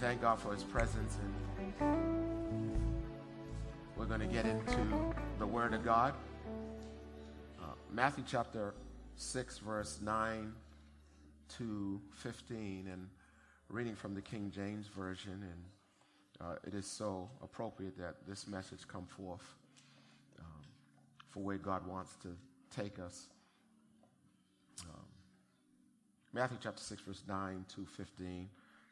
thank God for his presence and we're going to get into the word of God. Uh, Matthew chapter 6 verse 9 to 15 and reading from the King James version and uh, it is so appropriate that this message come forth um, for where God wants to take us. Um, Matthew chapter 6, verse 9 to 15.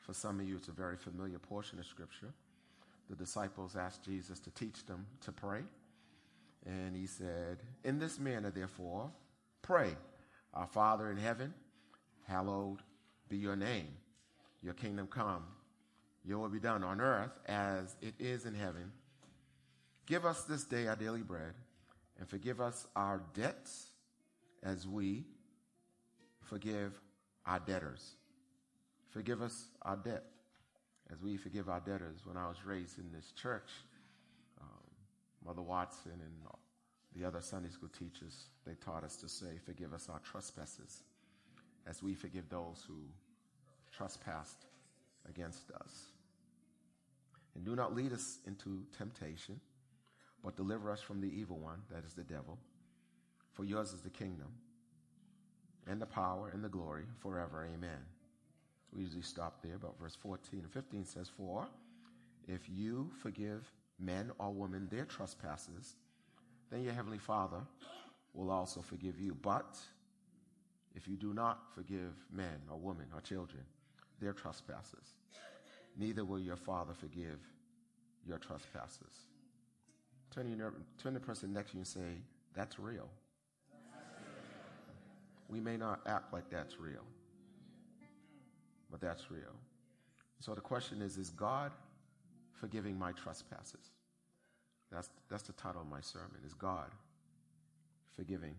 For some of you, it's a very familiar portion of Scripture. The disciples asked Jesus to teach them to pray. And he said, In this manner, therefore, pray, Our Father in heaven, hallowed be your name. Your kingdom come. Your will be done on earth as it is in heaven. Give us this day our daily bread, and forgive us our debts as we forgive our debtors. Forgive us our debt as we forgive our debtors. When I was raised in this church, um, Mother Watson and the other Sunday school teachers, they taught us to say, forgive us our trespasses as we forgive those who trespassed against us. And do not lead us into temptation, but deliver us from the evil one, that is the devil. For yours is the kingdom and the power and the glory forever. Amen. We usually stop there, but verse 14 and 15 says, For if you forgive men or women their trespasses, then your heavenly Father will also forgive you. But if you do not forgive men or women or children their trespasses, neither will your Father forgive your trespasses. Turn, your, turn the person next to you and say, That's real. We may not act like that's real, but that's real. So the question is Is God forgiving my trespasses? That's, that's the title of my sermon. Is God forgiving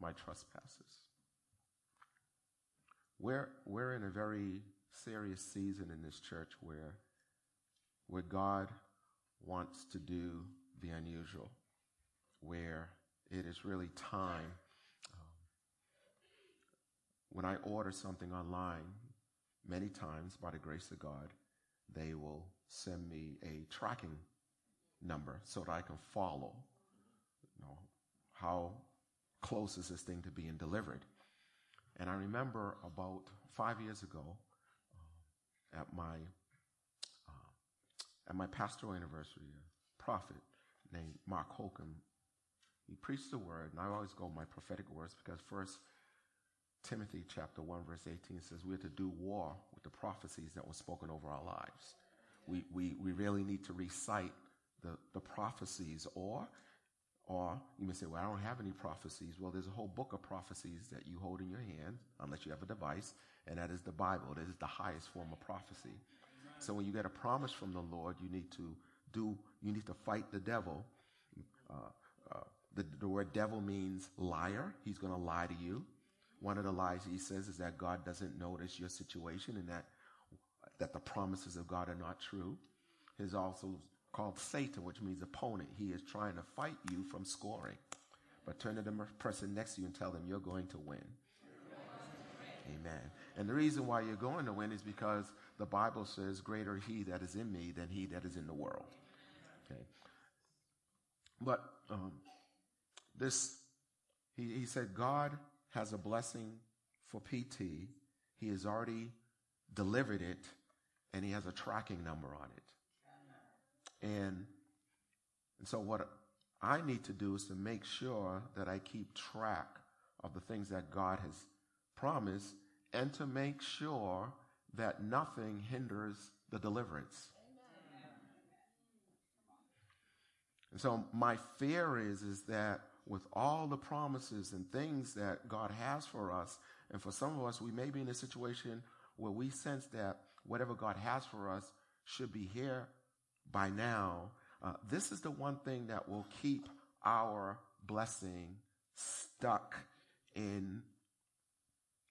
my trespasses? We're, we're in a very serious season in this church where, where God wants to do the unusual, where it is really time. When I order something online, many times by the grace of God, they will send me a tracking number so that I can follow you know, how close is this thing to being delivered. And I remember about five years ago uh, at my uh, at my pastoral anniversary, a prophet named Mark Holcomb, he preached the word, and I always go my prophetic words because first Timothy chapter 1 verse 18 says we're to do war with the prophecies that were spoken over our lives. We, we, we really need to recite the, the prophecies or or you may say, well, I don't have any prophecies. Well, there's a whole book of prophecies that you hold in your hand, unless you have a device, and that is the Bible. That is the highest form of prophecy. So when you get a promise from the Lord, you need to do, you need to fight the devil. Uh, uh, the, the word devil means liar. He's going to lie to you. One of the lies he says is that God doesn't notice your situation and that, that the promises of God are not true. He's also called Satan, which means opponent. He is trying to fight you from scoring. But turn to the person next to you and tell them you're going to win. Amen. And the reason why you're going to win is because the Bible says, Greater he that is in me than he that is in the world. Okay. But um, this, he, he said, God has a blessing for PT. He has already delivered it, and he has a tracking number on it. And, and so what I need to do is to make sure that I keep track of the things that God has promised and to make sure that nothing hinders the deliverance. And so my fear is, is that with all the promises and things that God has for us, And for some of us, we may be in a situation where we sense that whatever God has for us should be here by now. Uh, this is the one thing that will keep our blessing stuck in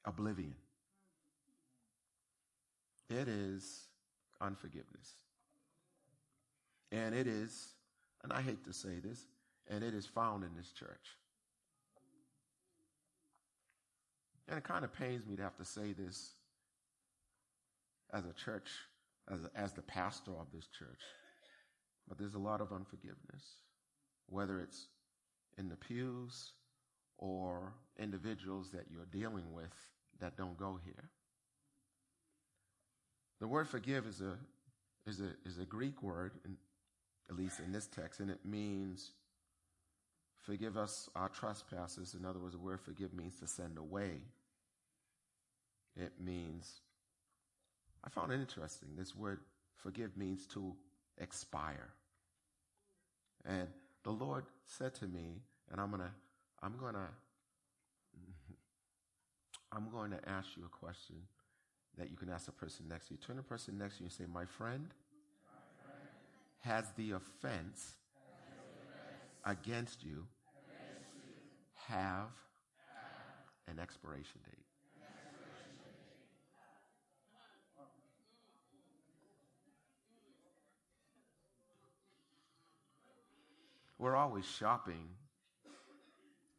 oblivion. It is unforgiveness. And it is, and I hate to say this, and it is found in this church. And it kind of pains me to have to say this as a church, as, a, as the pastor of this church. But there's a lot of unforgiveness, whether it's in the pews or individuals that you're dealing with that don't go here. The word forgive is a, is a, is a Greek word, in, at least in this text, and it means forgive us our trespasses. In other words, the word forgive means to send away. It means, I found it interesting. This word forgive means to expire. And the Lord said to me, and I'm gonna, I'm gonna, I'm going to ask you a question that you can ask the person next to you. Turn the person next to you and say, My friend, My friend has the offense, has the you against you have, an expiration date. We're always shopping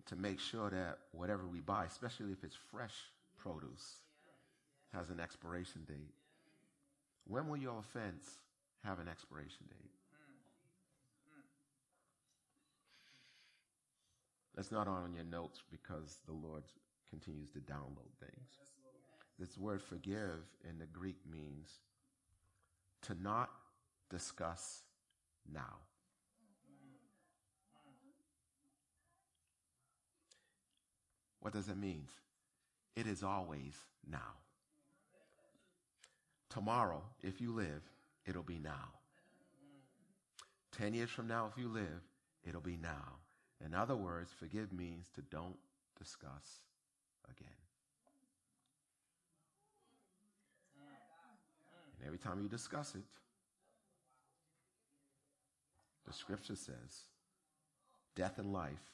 to make sure that whatever we buy, especially if it's fresh produce, has an expiration date. When will your offense have an expiration date? That's not on your notes because the Lord continues to download things. This word forgive in the Greek means to not discuss now. What does it mean? It is always now. Tomorrow, if you live, it'll be now. Ten years from now, if you live, it'll be now. In other words, forgive means to don't discuss again. And every time you discuss it, the scripture says, death and life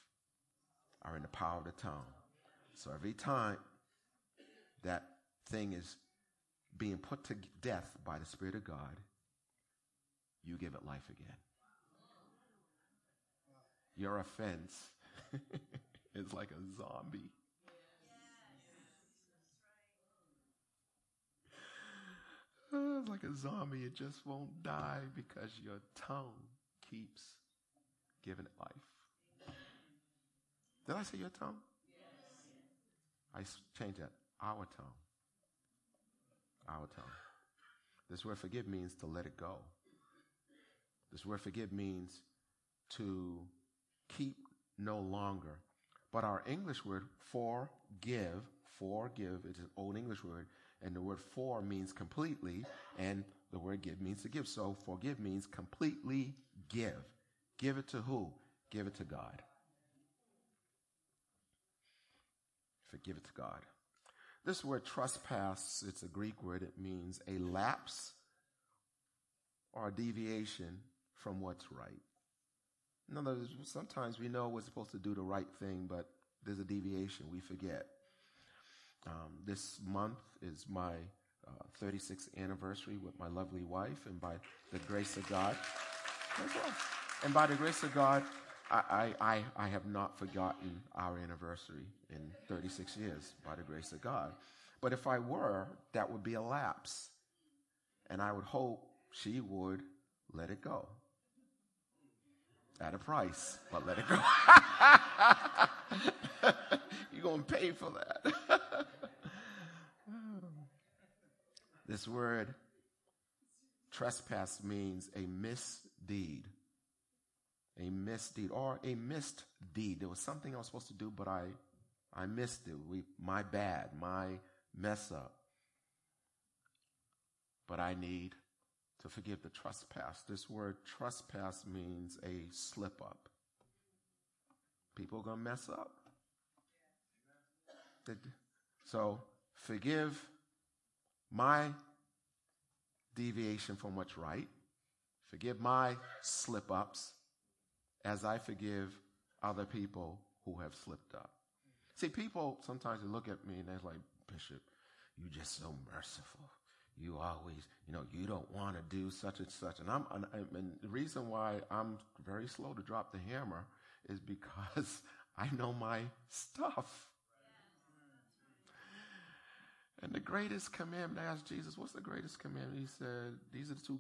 are in the power of the tongue. So every time that thing is being put to death by the Spirit of God, you give it life again. Your offense is like a zombie. It's like a zombie. It just won't die because your tongue keeps giving it life. Did I say your tongue? Yes. I changed that. Our tongue. Our tongue. This word forgive means to let it go. This word forgive means to keep no longer. But our English word forgive, forgive, is an old English word, and the word for means completely, and the word give means to give. So forgive means completely give. Give it to who? Give it to God. Forgive it to God. This word trespass, it's a Greek word. It means a lapse or a deviation from what's right. In other words, sometimes we know we're supposed to do the right thing, but there's a deviation. We forget. Um, this month is my uh, 36th anniversary with my lovely wife, and by the grace of God, and by the grace of God, I, I, I have not forgotten our anniversary in 36 years by the grace of God. But if I were, that would be a lapse. And I would hope she would let it go. At a price, but let it go. You're going to pay for that. this word trespass means a misdeed a misdeed or a missed deed. There was something I was supposed to do, but I, I missed it. We, my bad, my mess up. But I need to forgive the trespass. This word trespass means a slip up. People are going to mess up. So forgive my deviation from what's right. Forgive my slip ups as I forgive other people who have slipped up. See, people sometimes they look at me and they're like, Bishop, you're just so merciful. You always, you know, you don't want to do such and such. And I'm, and the reason why I'm very slow to drop the hammer is because I know my stuff. And the greatest commandment, I asked Jesus, what's the greatest commandment? He said, these are the two,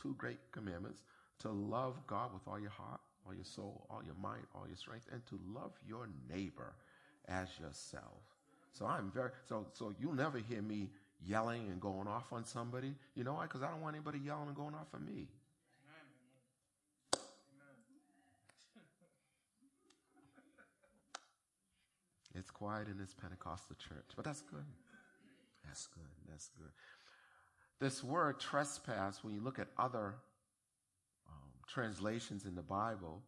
two great commandments to love God with all your heart, all your soul, all your mind, all your strength, and to love your neighbor as yourself. So I'm very, so, so you'll never hear me yelling and going off on somebody. You know why? Because I don't want anybody yelling and going off on me. It's quiet in this Pentecostal church, but that's good. That's good. That's good. This word trespass, when you look at other um, translations in the Bible,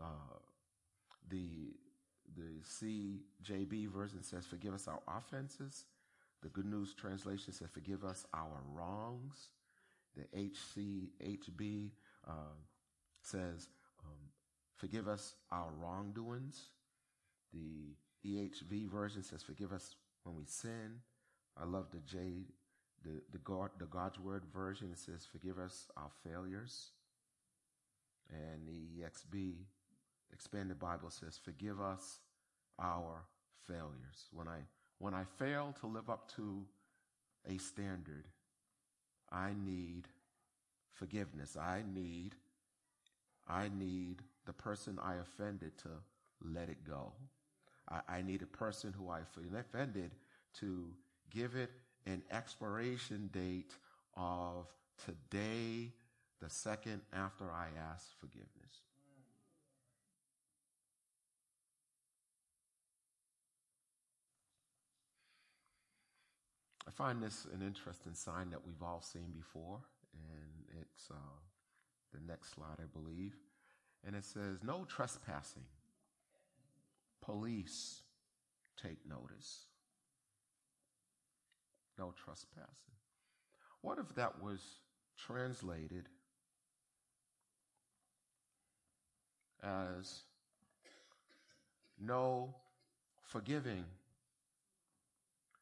uh, the the CJB version says, "Forgive us our offenses." The Good News translation says, "Forgive us our wrongs." The HCHB uh, says, um, "Forgive us our wrongdoings." The EHV version says, "Forgive us when we sin." I love the J, the, the God, the God's Word version. It says, forgive us our failures. And the EXB, Expanded Bible says, forgive us our failures. When I, when I fail to live up to a standard, I need forgiveness. I need, I need the person I offended to let it go. I, I need a person who I offended to give it an expiration date of today, the second after I ask forgiveness. I find this an interesting sign that we've all seen before, and it's uh, the next slide, I believe. And it says, No trespassing. Police take notice no trespassing. What if that was translated as no forgiving,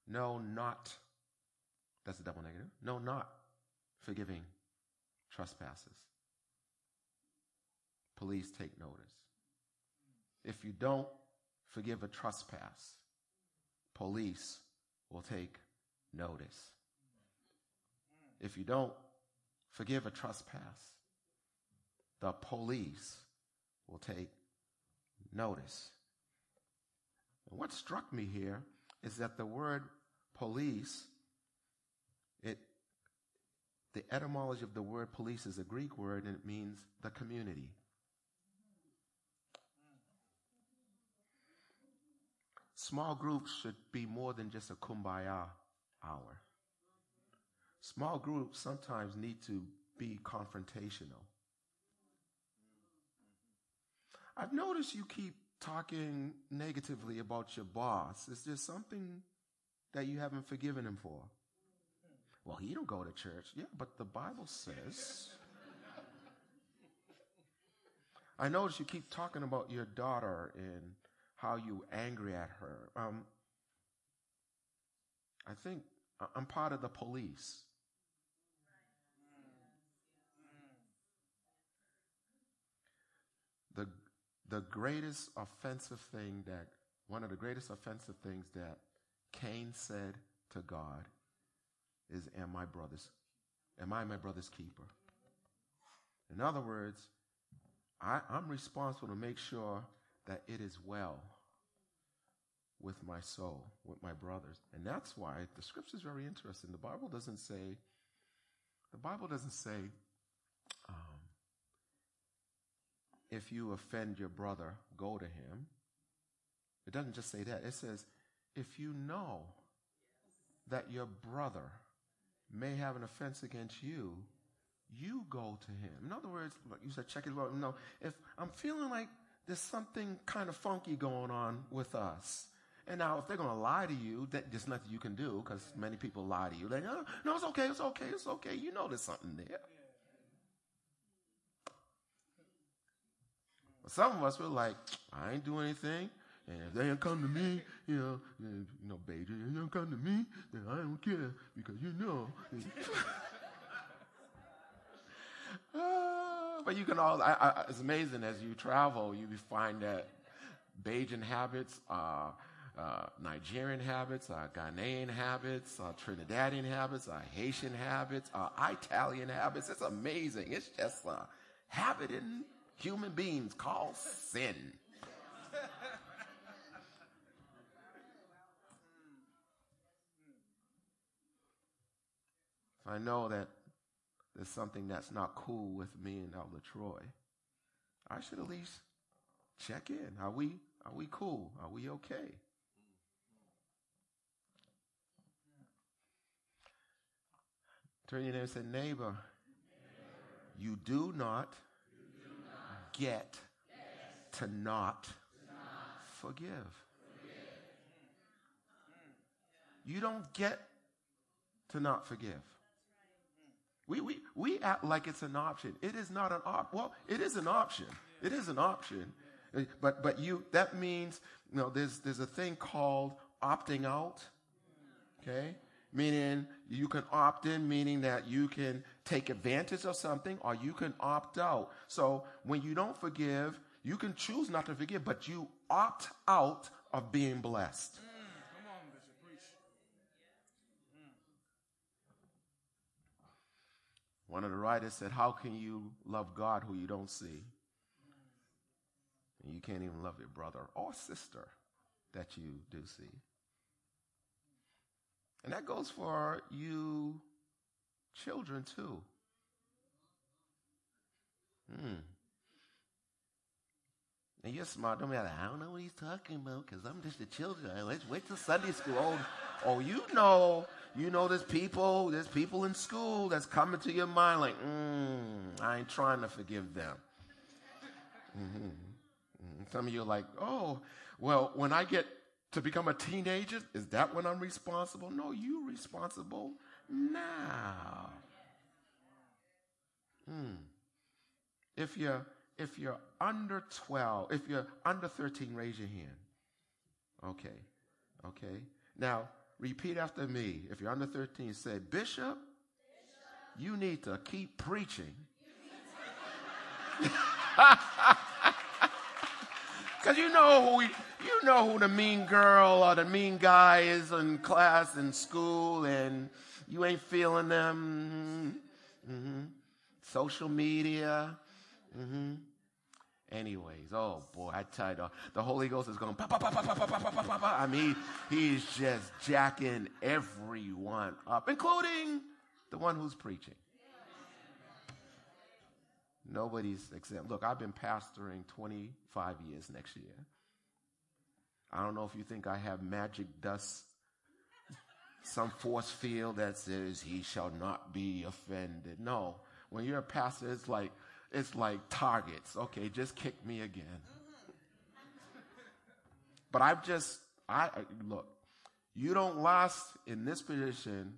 no not, that's the double negative, no not forgiving trespasses. Police take notice. If you don't forgive a trespass, police will take notice. If you don't forgive a trespass, the police will take notice. And what struck me here is that the word police, the etymology of the word police is a Greek word and it means the community. Small groups should be more than just a kumbaya hour. Small groups sometimes need to be confrontational. I've noticed you keep talking negatively about your boss. Is there something that you haven't forgiven him for? Well, he don't go to church. Yeah, but the Bible says. I notice you keep talking about your daughter and how you angry at her. Um, I think I'm part of the police. The, the greatest offensive thing that, one of the greatest offensive things that Cain said to God is, am my brother's, am I my brother's keeper? In other words, I, I'm responsible to make sure that it is well with my soul, with my brothers. And that's why the scripture is very interesting. The Bible doesn't say, the Bible doesn't say, um, if you offend your brother, go to him. It doesn't just say that. It says, if you know that your brother may have an offense against you, you go to him. In other words, you said, check it out. No, if I'm feeling like there's something kind of funky going on with us, And now, if they're going to lie to you, that, there's nothing you can do because many people lie to you. They go, no, it's okay, it's okay, it's okay. You know there's something there. Some of us were like, I ain't doing anything. And if they don't come to me, you know, you know, baby, they don't come to me, then I don't care because you know. but you can all, I, I, it's amazing as you travel, you find that Bajan habits, uh, uh, Nigerian habits, uh, Ghanaian habits, uh, Trinidadian habits, Haitian habits, Italian habits. It's amazing. It's just a habit in human beings called sin. I know that there's something that's not cool with me and Elder Troy. I should at least check in. Are we are we cool? Are we okay? Turn your neighbor and say, neighbor, you do not, get, to not, forgive. You don't get to not forgive. We, we, we act like it's an option. It is not an option. Well, it is an option. It is an option. But, but you, that means, you know, there's, there's a thing called opting out. Okay? Meaning you can opt in, meaning that you can take advantage of something or you can opt out. So when you don't forgive, you can choose not to forgive, but you opt out of being blessed. One of the writers said, How can you love God who you don't see? And you can't even love your brother or sister that you do see. And that goes for you children too. Hmm. And you're smart. Don't be like, I don't know what he's talking about because I'm just a child. Let's wait till Sunday school. Oh, oh, you know, you know, there's people, there's people in school that's coming to your mind like, mm, I ain't trying to forgive them. Mm-hmm. mm-hmm. Some of you are like, oh, well, when I get to become a teenager, is that when I'm responsible? No, you're responsible now. Hmm. If you're if you're under 12, if you're under 13, raise your hand. Okay. Okay. Now, repeat after me. If you're under 13, say, Bishop, Bishop. you need to keep preaching. Because you know who you know who the mean girl or the mean guy is in class in school, and you ain't feeling them. Mm-hmm. Social media. Mm-hmm. Anyways, oh boy, I tell you, the, Holy Ghost is going, pa, pa, pa, pa, pa, pa, pa, pa, pa, pa. I mean, he's just jacking everyone up, including the one who's preaching. Nobody's exempt. Look, I've been pastoring 25 years next year. I don't know if you think I have magic dust, some force field that says he shall not be offended. No. When you're a pastor, it's like it's like targets. Okay, just kick me again. Mm-hmm. But I've just I look, you don't last in this position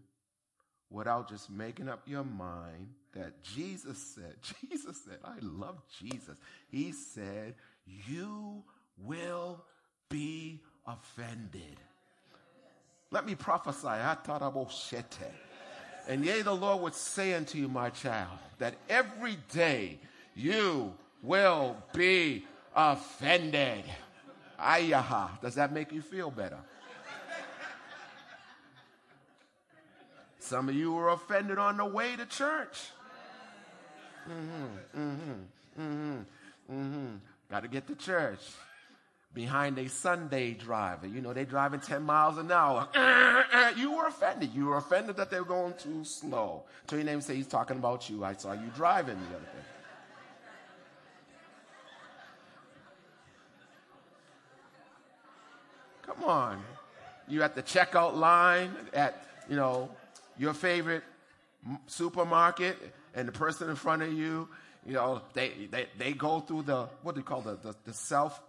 without just making up your mind that Jesus said, Jesus said, I love Jesus. He said, You will be offended. Let me prophesy. And yea, the Lord would say unto you, my child, that every day you will be offended. Ayaha. Does that make you feel better? Some of you were offended on the way to church. Mm-hmm, mm-hmm, mm-hmm, mm-hmm. Got to get to church. Behind a Sunday driver. You know, they're driving 10 miles an hour. Uh, uh, you were offended. You were offended that they were going too slow. Tell your name say he's talking about you. I saw you driving the other day. Come on. You at the checkout line at, you know, your favorite supermarket and the person in front of you, you know, they, they, they go through the, what do you call the, the, the self,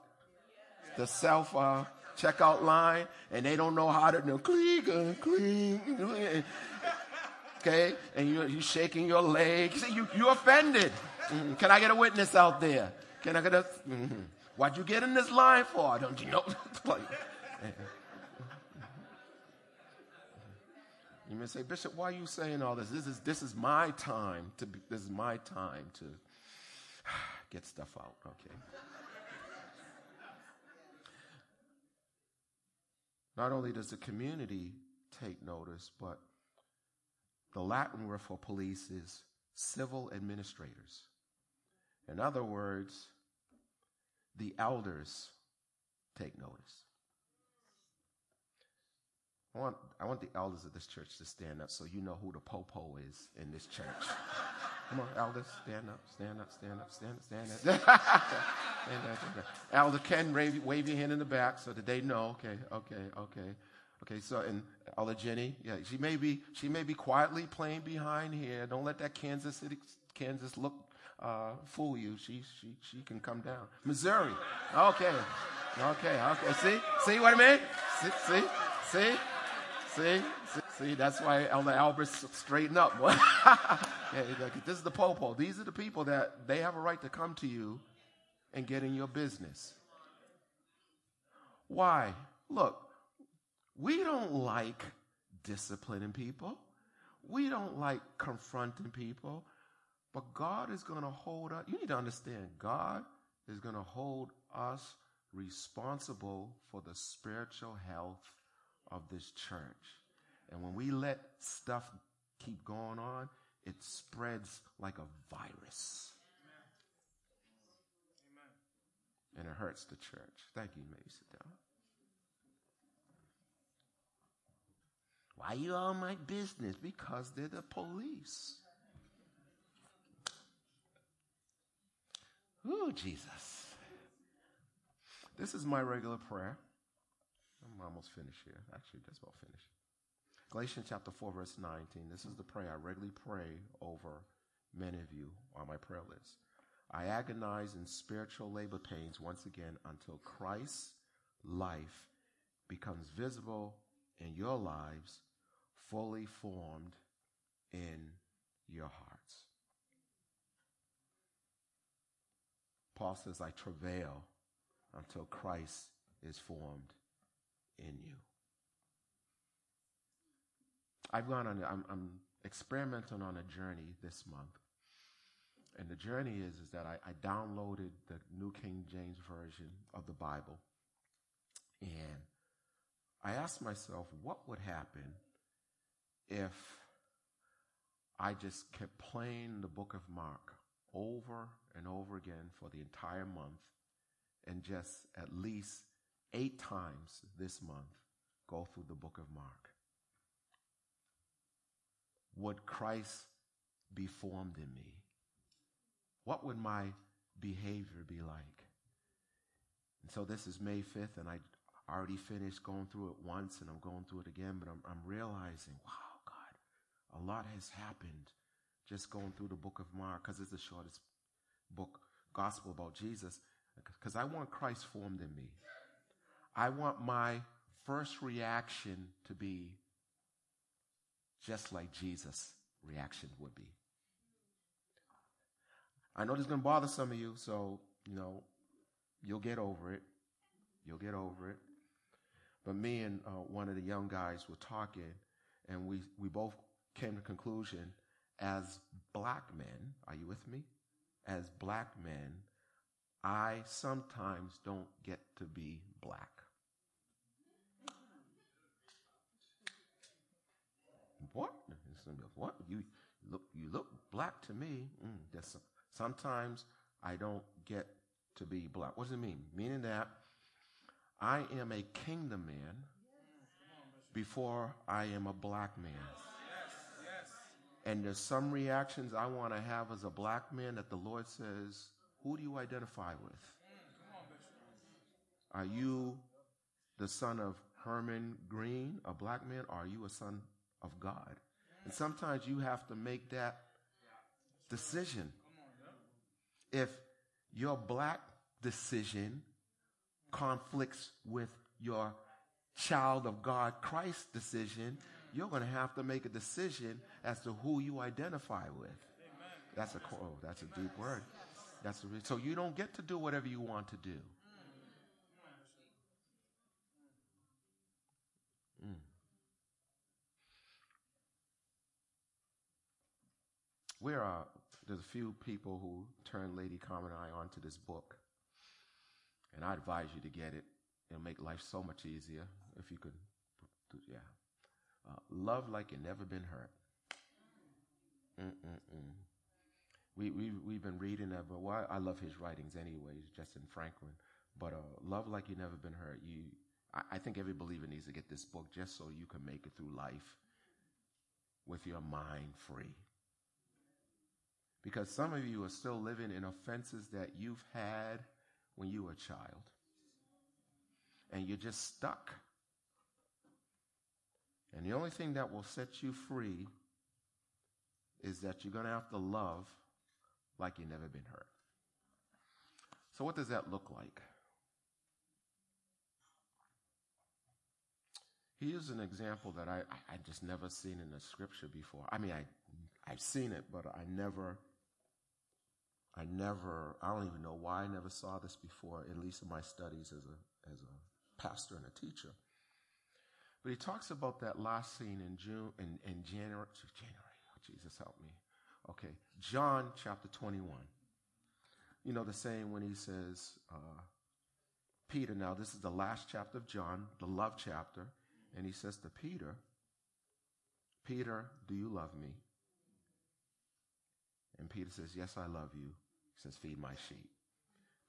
the self uh, checkout line and they don't know how to do clean, clean, okay? And you're, you're shaking your legs. You, you offended. Mm-hmm. Can I get a witness out there? Can I get a, mm-hmm. what'd you get in this line for? Don't you know? you may say, Bishop, why are you saying all this? This is, this is my time to be, this is my time to get stuff out, okay? Not only does the community take notice, but the Latin word for police is civil administrators. In other words, the elders take notice. I want, I want the elders of this church to stand up so you know who the popo is in this church. Come on, elders, stand up, stand up, stand up, stand up, stand up. stand up, stand up. Elder Ken, wave, wave your hand in the back so that they know. Okay, okay, okay. Okay, so and Elder Jenny, yeah, she may be she may be quietly playing behind here. Don't let that Kansas City Kansas look uh, fool you. She she she can come down. Missouri, okay, okay, okay. See see what I mean? See see see. See? See, see that's why Elder Albert straighten up. this is the popo. These are the people that they have a right to come to you and get in your business. Why? Look, we don't like disciplining people. We don't like confronting people. But God is going to hold us. You need to understand, God is going to hold us responsible for the spiritual health of this church. And when we let stuff keep going on, it spreads like a virus. Amen. And it hurts the church. Thank you. you may sit down. Why you all my business? Because they're the police. Ooh, Jesus. This is my regular prayer. I'm almost finished here. Actually, just about finished. Galatians chapter 4, verse 19. This is the prayer I regularly pray over many of you on my prayer list. I agonize in spiritual labor pains once again until Christ's life becomes visible in your lives, fully formed in your hearts. Paul says, I travail until Christ is formed in you. I've gone on, I'm, I'm experimenting on a journey this month. And the journey is, is that I, I downloaded the New King James Version of the Bible. And I asked myself, what would happen if I just kept playing the book of Mark over and over again for the entire month and just at least eight times this month go through the book of Mark. Would Christ be formed in me? What would my behavior be like? And so this is May 5th, and I already finished going through it once, and I'm going through it again, but I'm, I'm realizing, wow, God, a lot has happened just going through the book of Mark, because it's the shortest book, gospel about Jesus, because I want Christ formed in me. I want my first reaction to be just like Jesus' reaction would be. I know this is going to bother some of you, so, you know, you'll get over it. You'll get over it. But me and uh, one of the young guys were talking, and we, we both came to conclusion as black men, are you with me? As black men, I sometimes don't get to be black. What? What? You look, you look black to me. Mm, sometimes I don't get to be black. What does it mean? Meaning that I am a kingdom man before I am a black man. And there's some reactions I want to have as a black man that the Lord says, who do you identify with? Are you the son of Herman Greene, a black man, or are you a son of God. And sometimes you have to make that decision. If your black decision conflicts with your child of God Christ decision, you're going to have to make a decision as to who you identify with. That's a oh, that's a deep word. That's a, so you don't get to do whatever you want to do. We're uh, there's a few people who turned Lady Carmen and I onto this book, and I advise you to get it. It'll make life so much easier if you could. Yeah, uh, love like you've never been hurt. Mm-mm-mm. We we we've been reading that, but I love his writings anyways, Jentezen Franklin. But uh, love like you've never been hurt. You, I, I think every believer needs to get this book just so you can make it through life with your mind free. Because some of you are still living in offenses that you've had when you were a child. And you're just stuck. And the only thing that will set you free is that you're going to have to love like you've never been hurt. So, what does that look like? Here's an example that I, I, just never seen in the scripture before. I mean, I, I've seen it, but I never, I never, I don't even know why I never saw this before, at least in my studies as a, as a pastor and a teacher. But he talks about that last scene in June, in, in January, January, oh, Jesus help me. Okay, John chapter 21. You know the saying when he says, uh, Peter, now this is the last chapter of John, the love chapter, and he says to Peter, Peter, do you love me? And Peter says, Yes, I love you. He says, Feed my sheep.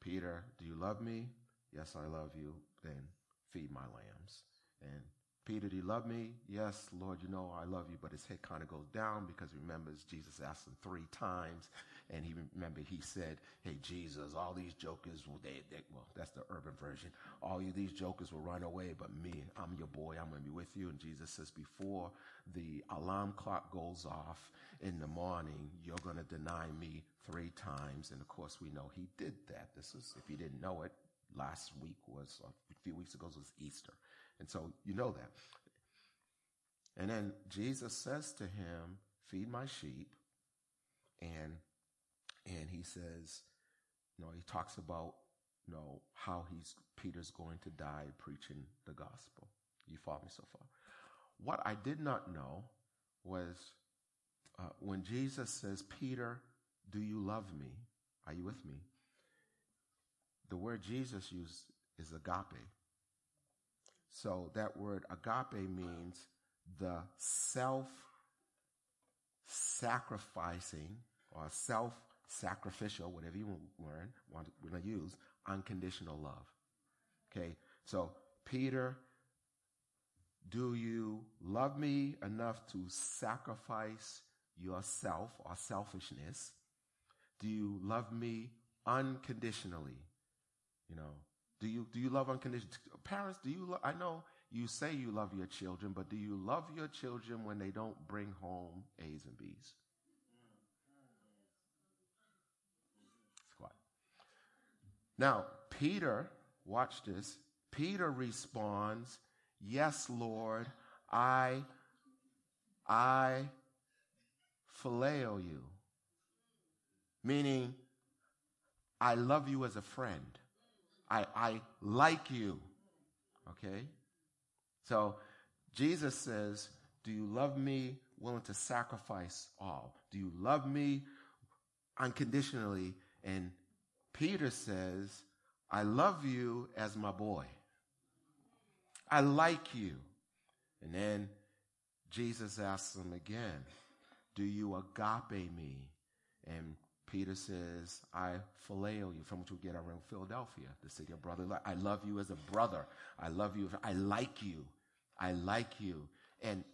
Peter, do you love me? Yes, I love you. Then feed my lambs. And Peter, do you love me? Yes, Lord, you know I love you. But his head kind of goes down because he remembers Jesus asked him three times. And he remember he said, Hey, Jesus, all these jokers, they, they, well, that's the urban version. All you, these jokers will run away, but me, I'm your boy. I'm going to be with you. And Jesus says, before the alarm clock goes off in the morning, you're going to deny me three times. And of course, we know he did that. This is, if you didn't know it, last week was, a few weeks ago was Easter. And so you know that. And then Jesus says to him, feed my sheep. And, and he says, you know, he talks about, you know, how he's, Peter's going to die preaching the gospel. You follow me so far? What I did not know was uh, when Jesus says, Peter, do you love me? Are you with me? The word Jesus used is agape. So that word agape means the self sacrificing or self sacrificial, whatever you learn, want to use, unconditional love. Okay. So Peter, do you love me enough to sacrifice yourself or selfishness? Do you love me unconditionally? You know, do you, do you love unconditional? Parents, do you love, I know you say you love your children, but do you love your children when they don't bring home A's and B's? Now, Peter, watch this. Peter responds, Yes, Lord, I, I phileo you. Meaning, I love you as a friend. I, I like you. Okay? So Jesus says, Do you love me willing to sacrifice all? Do you love me unconditionally? And Peter says, I love you as my boy. I like you. And then Jesus asks him again, Do you agape me? And Peter says, I phileo you, from which we get our Philadelphia, the city of brotherly love. I love you as a brother. I love you. I like you. I like you. And,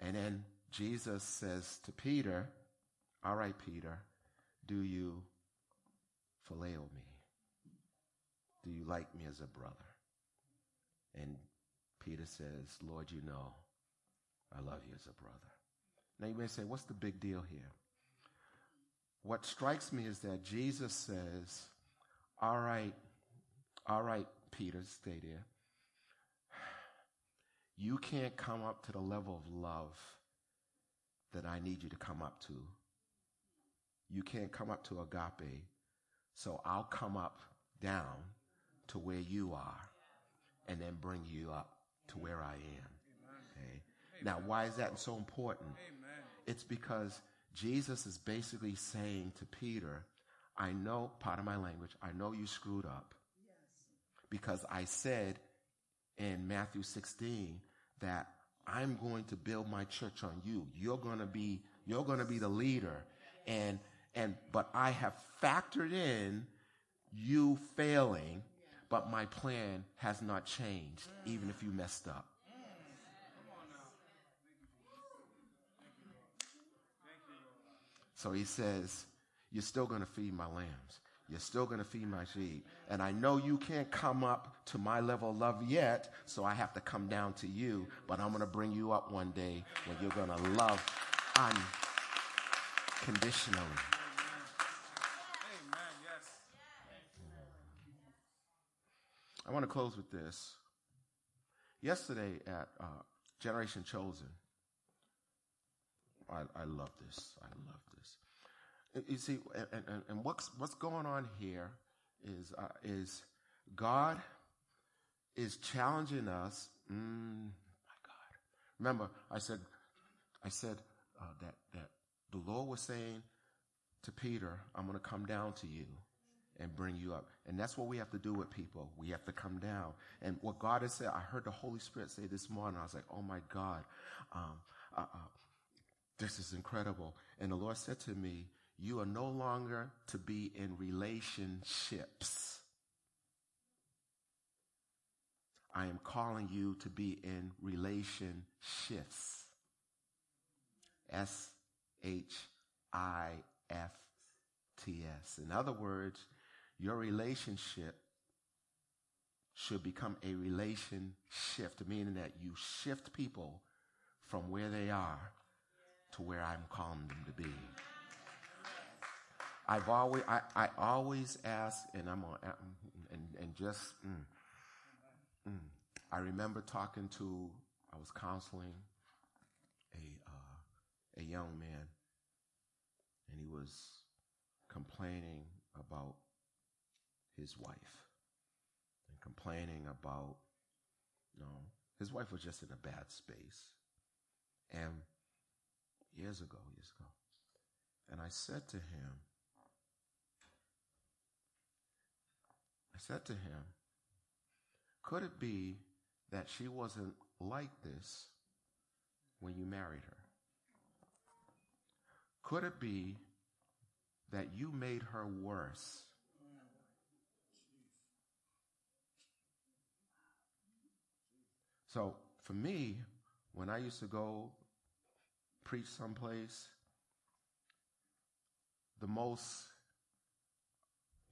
and then Jesus says to Peter, all right, Peter, do you phileo me? Do you like me as a brother? And Peter says, Lord, you know I love you as a brother. Now you may say, what's the big deal here? what strikes me is that Jesus says, All right, all right, Peter, stay there. you can't come up to the level of love that I need you to come up to. You can't come up to agape. So I'll come up down to where you are and then bring you up to where I am. Okay. Now, why is that so important? It's because Jesus is basically saying to Peter, I know, part of my language, I know you screwed up. Because I said in Matthew 16 that I'm going to build my church on you. You're going to be, you're going to be the leader. And, and, but I have factored in you failing, but my plan has not changed, even if you messed up. So he says, You're still going to feed my lambs. You're still going to feed my sheep. And I know you can't come up to my level of love yet, so I have to come down to you. But I'm going to bring you up one day when you're going to love unconditionally. Amen. Yes. I want to close with this. Yesterday at uh, Generation Chosen, I, I love this. I love this. you see, and, and, and what's, what's going on here is, uh, is God is challenging us. Mm, my God. Remember, I said, I said uh, that, that the Lord was saying to Peter, I'm going to come down to you and bring you up. And that's what we have to do with people. We have to come down. And what God has said, I heard the Holy Spirit say this morning, I was like, oh my God, um, uh, uh, this is incredible. And the Lord said to me, you are no longer to be in relationships. I am calling you to be in relation shifts. S H I F T S. In other words, your relationship should become a relation shift, meaning that you shift people from where they are to where I'm calling them to be. I've always, I, I always ask, and I'm on, and, and just, mm, mm. I remember talking to, I was counseling a, uh, a young man, and he was complaining about his wife, and complaining about, you know, his wife was just in a bad space. And years ago, years ago, and I said to him, I said to him, Could it be that she wasn't like this when you married her? Could it be that you made her worse? So for me, when I used to go preach someplace, the most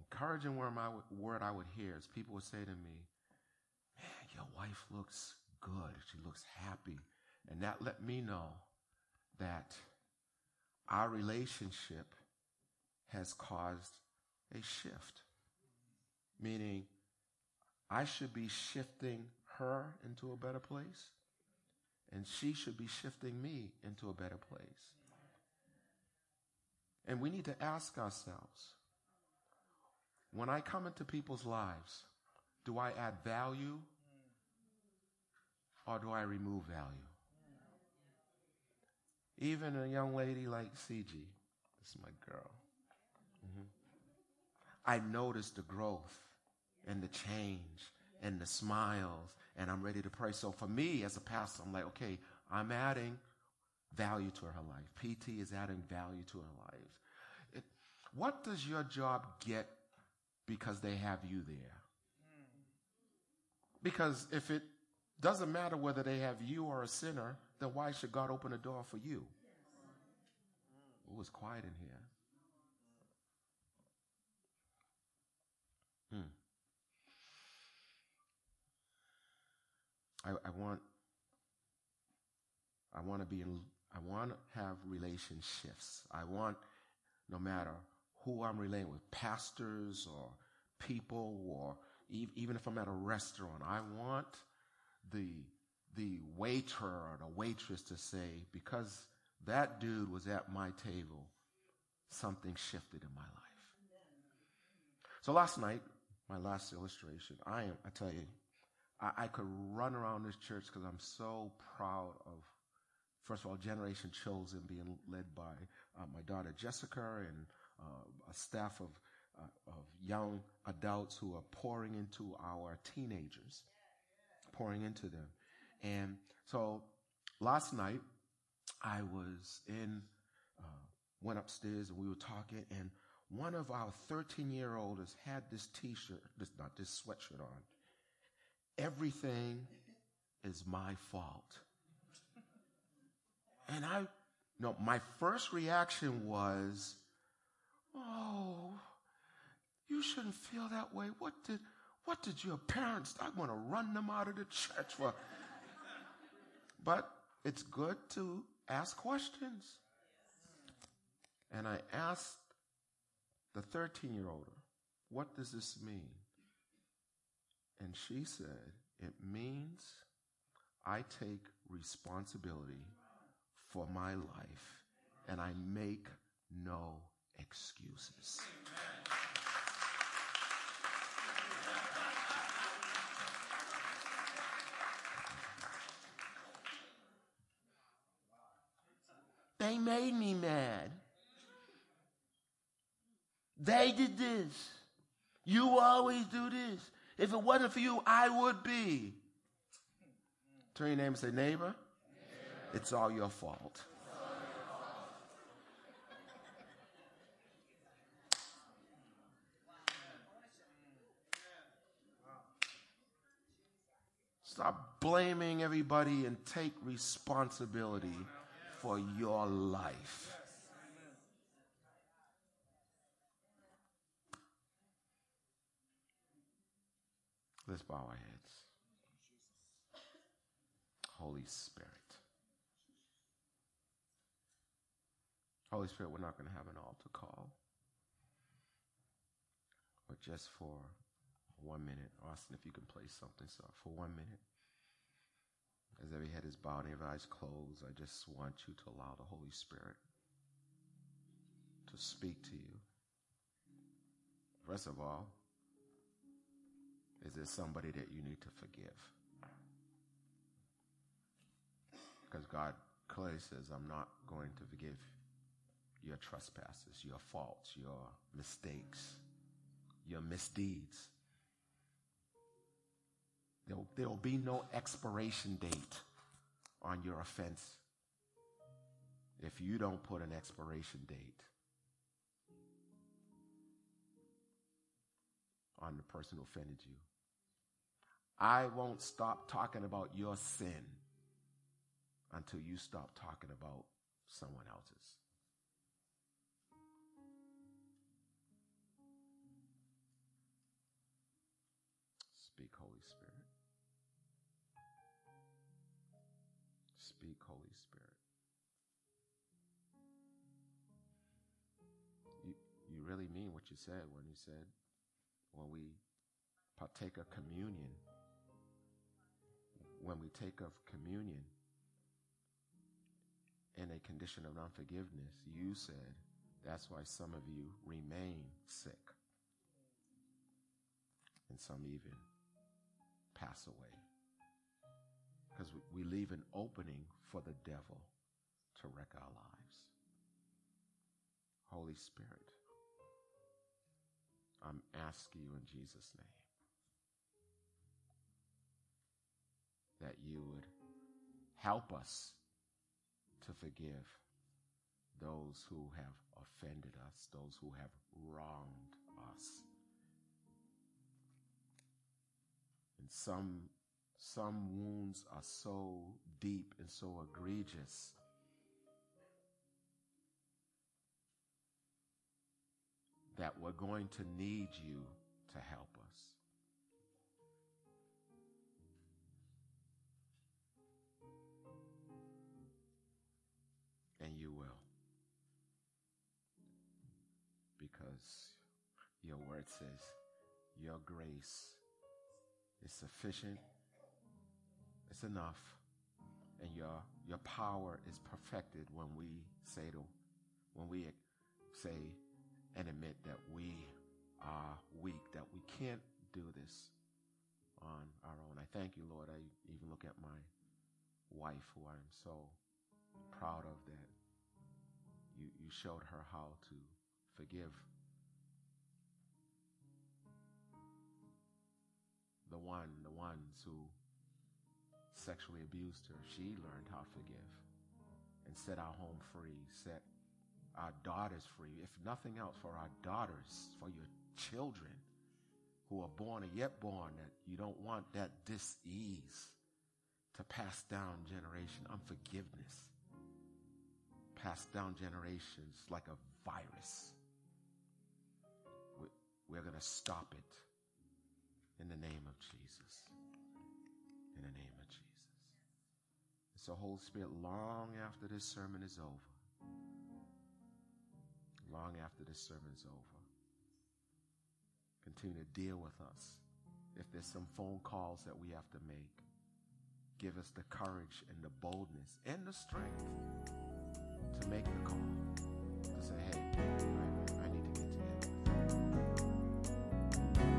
encouraging word, my, word I would hear is people would say to me, man, your wife looks good. She looks happy. And that let me know that our relationship has caused a shift. Meaning, I should be shifting her into a better place, and she should be shifting me into a better place. And we need to ask ourselves when I come into people's lives, do I add value or do I remove value? Even a young lady like CG, this is my girl. Mm-hmm. I notice the growth and the change and the smiles, and I'm ready to pray. So for me as a pastor, I'm like, okay, I'm adding value to her life. PT is adding value to her life. It, what does your job get because they have you there. Because if it doesn't matter whether they have you or a sinner, then why should God open a door for you? It was quiet in here. Hmm. I, I want I want to be in I want to have relationships. I want no matter who I'm relating with, pastors or people, or even if I'm at a restaurant, I want the, the waiter or the waitress to say, because that dude was at my table, something shifted in my life. So last night, my last illustration, I am, I tell you, I, I could run around this church because I'm so proud of, first of all, Generation Chosen being led by uh, my daughter Jessica and uh, a staff of, uh, of young adults who are pouring into our teenagers, pouring into them. And so last night, I was in, uh, went upstairs and we were talking, and one of our 13 year olds had this t shirt, this, not this sweatshirt on. Everything is my fault. And I, no, my first reaction was, oh, you shouldn't feel that way. What did, what did your parents, I want to run them out of the church for. But it's good to ask questions. And I asked the 13 year old, what does this mean? And she said, it means I take responsibility for my life and I make no excuses. They made me mad. They did this. You always do this. If it wasn't for you, I would be. Turn your name and say, neighbor, it's all your fault. Stop blaming everybody and take responsibility for your life. Let's bow our heads. Holy Spirit. Holy Spirit, we're not going to have an altar call. But just for one minute, Austin, if you can play something so for one minute. As every head is bowed and every eyes closed, I just want you to allow the Holy Spirit to speak to you. First of all, is there somebody that you need to forgive? Because God clearly says, I'm not going to forgive your trespasses, your faults, your mistakes, your misdeeds. There'll, be no expiration date on your offense if you don't put an expiration date on the person who offended you. I won't stop talking about your sin until you stop talking about someone else's. Speak, Holy Spirit. Speak, Holy Spirit. You, you really mean what you said when you said, when we partake of communion, when we take of communion in a condition of unforgiveness, you said that's why some of you remain sick. And some even pass away. Because we leave an opening for the devil to wreck our lives. Holy Spirit, I'm asking you in Jesus' name that you would help us to forgive those who have offended us, those who have wronged us. And some, some wounds are so deep and so egregious that we're going to need you to help says your grace is sufficient, it's enough, And your, your power is perfected when we say to, when we say and admit that we are weak, that we can't do this on our own. I thank you, Lord. I even look at my wife, who I'm so proud of, that you, you showed her how to forgive the one, the ones who sexually abused her. She learned how to forgive and set our home free, set our daughters free, if nothing else, for our daughters, for your children who are born or yet born, that you don't want that dis-ease to pass down generation, unforgiveness, pass down generations like a virus. We're going to stop it in the name of Jesus. In the name of Jesus. And so, Holy Spirit, long after this sermon is over, long after this sermon is over, continue to deal with us. If there's some phone calls that we have to make, give us the courage and the boldness and the strength to make the call, to say, hey, I, I need to get together you.